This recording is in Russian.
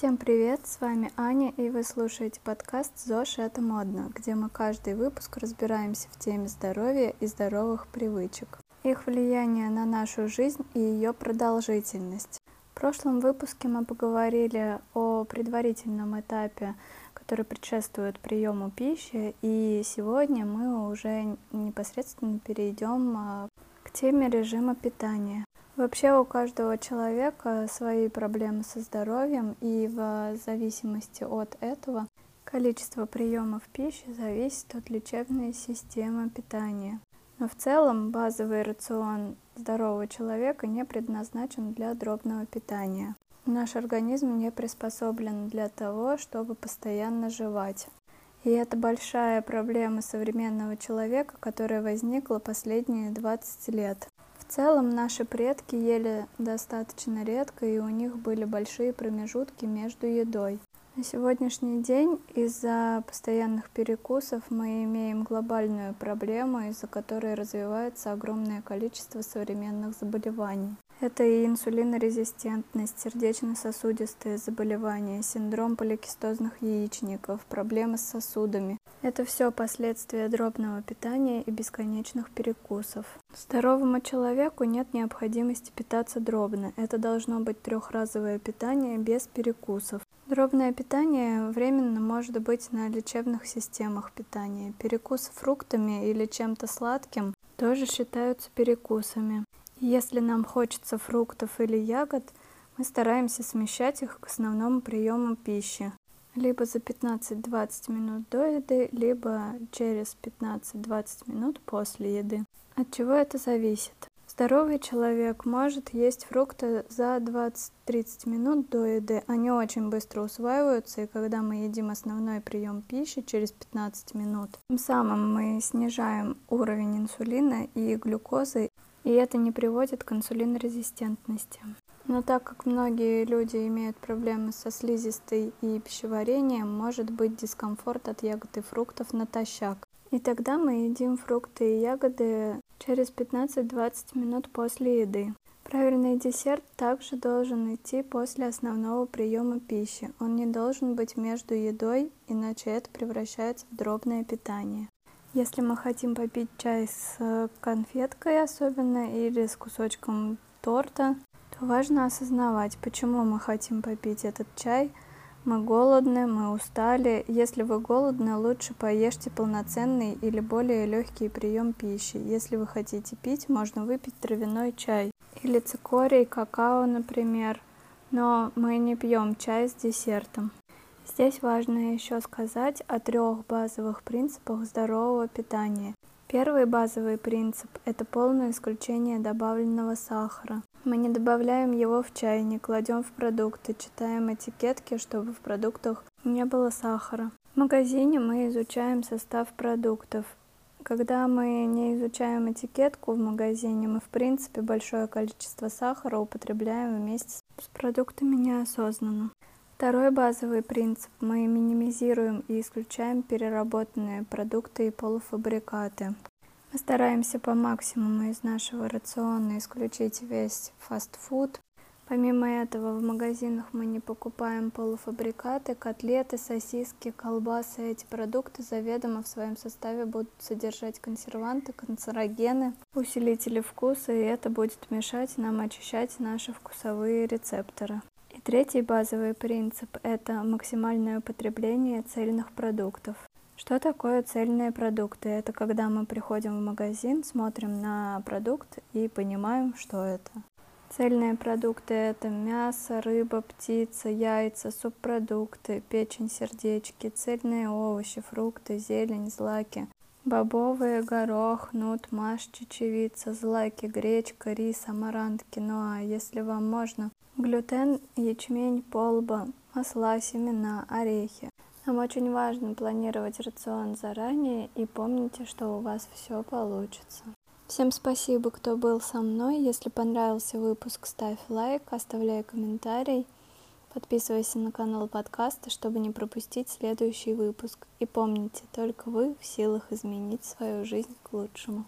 Всем привет, с вами Аня, и вы слушаете подкаст «ЗОЖ – это модно», где мы каждый выпуск разбираемся в теме здоровья и здоровых привычек, их влияние на нашу жизнь и ее продолжительность. В прошлом выпуске мы поговорили о предварительном этапе, который предшествует приему пищи, и сегодня мы уже непосредственно перейдем а, к теме режима питания. Вообще у каждого человека свои проблемы со здоровьем, и в зависимости от этого количество приемов пищи зависит от лечебной системы питания. Но в целом базовый рацион здорового человека не предназначен для дробного питания. Наш организм не приспособлен для того, чтобы постоянно жевать. И это большая проблема современного человека, которая возникла последние 20 лет. В целом наши предки ели достаточно редко, и у них были большие промежутки между едой. На сегодняшний день из-за постоянных перекусов мы имеем глобальную проблему, из-за которой развивается огромное количество современных заболеваний. Это и инсулинорезистентность, сердечно-сосудистые заболевания, синдром поликистозных яичников, проблемы с сосудами. Это все последствия дробного питания и бесконечных перекусов. Здоровому человеку нет необходимости питаться дробно. Это должно быть трехразовое питание без перекусов. Дробное питание временно может быть на лечебных системах питания. Перекусы фруктами или чем-то сладким тоже считаются перекусами. Если нам хочется фруктов или ягод, мы стараемся смещать их к основному приему пищи. Либо за 15-20 минут до еды, либо через 15-20 минут после еды. От чего это зависит? Здоровый человек может есть фрукты за 20-30 минут до еды. Они очень быстро усваиваются, и когда мы едим основной прием пищи через 15 минут, тем самым мы снижаем уровень инсулина и глюкозы, и это не приводит к инсулинорезистентности. Но так как многие люди имеют проблемы со слизистой и пищеварением, может быть дискомфорт от ягод и фруктов натощак. И тогда мы едим фрукты и ягоды через 15-20 минут после еды. Правильный десерт также должен идти после основного приема пищи. Он не должен быть между едой, иначе это превращается в дробное питание. Если мы хотим попить чай с э, конфеткой особенно или с кусочком торта, то важно осознавать, почему мы хотим попить этот чай. Мы голодны, мы устали. Если вы голодны, лучше поешьте полноценный или более легкий прием пищи. Если вы хотите пить, можно выпить травяной чай или цикорий, какао, например. Но мы не пьем чай с десертом. Здесь важно еще сказать о трех базовых принципах здорового питания. Первый базовый принцип – это полное исключение добавленного сахара. Мы не добавляем его в чай, не кладем в продукты, читаем этикетки, чтобы в продуктах не было сахара. В магазине мы изучаем состав продуктов. Когда мы не изучаем этикетку в магазине, мы в принципе большое количество сахара употребляем вместе с продуктами неосознанно. Второй базовый принцип. Мы минимизируем и исключаем переработанные продукты и полуфабрикаты. Мы стараемся по максимуму из нашего рациона исключить весь фастфуд. Помимо этого, в магазинах мы не покупаем полуфабрикаты, котлеты, сосиски, колбасы. Эти продукты заведомо в своем составе будут содержать консерванты, канцерогены, усилители вкуса, и это будет мешать нам очищать наши вкусовые рецепторы. Третий базовый принцип – это максимальное употребление цельных продуктов. Что такое цельные продукты? Это когда мы приходим в магазин, смотрим на продукт и понимаем, что это. Цельные продукты – это мясо, рыба, птица, яйца, субпродукты, печень, сердечки, цельные овощи, фрукты, зелень, злаки, бобовые, горох, нут, маш, чечевица, злаки, гречка, рис, амарант, киноа. Если вам можно, Глютен, ячмень, полба, масла, семена, орехи. Нам очень важно планировать рацион заранее и помните, что у вас все получится. Всем спасибо, кто был со мной. Если понравился выпуск, ставь лайк, оставляй комментарий. Подписывайся на канал подкаста, чтобы не пропустить следующий выпуск. И помните, только вы в силах изменить свою жизнь к лучшему.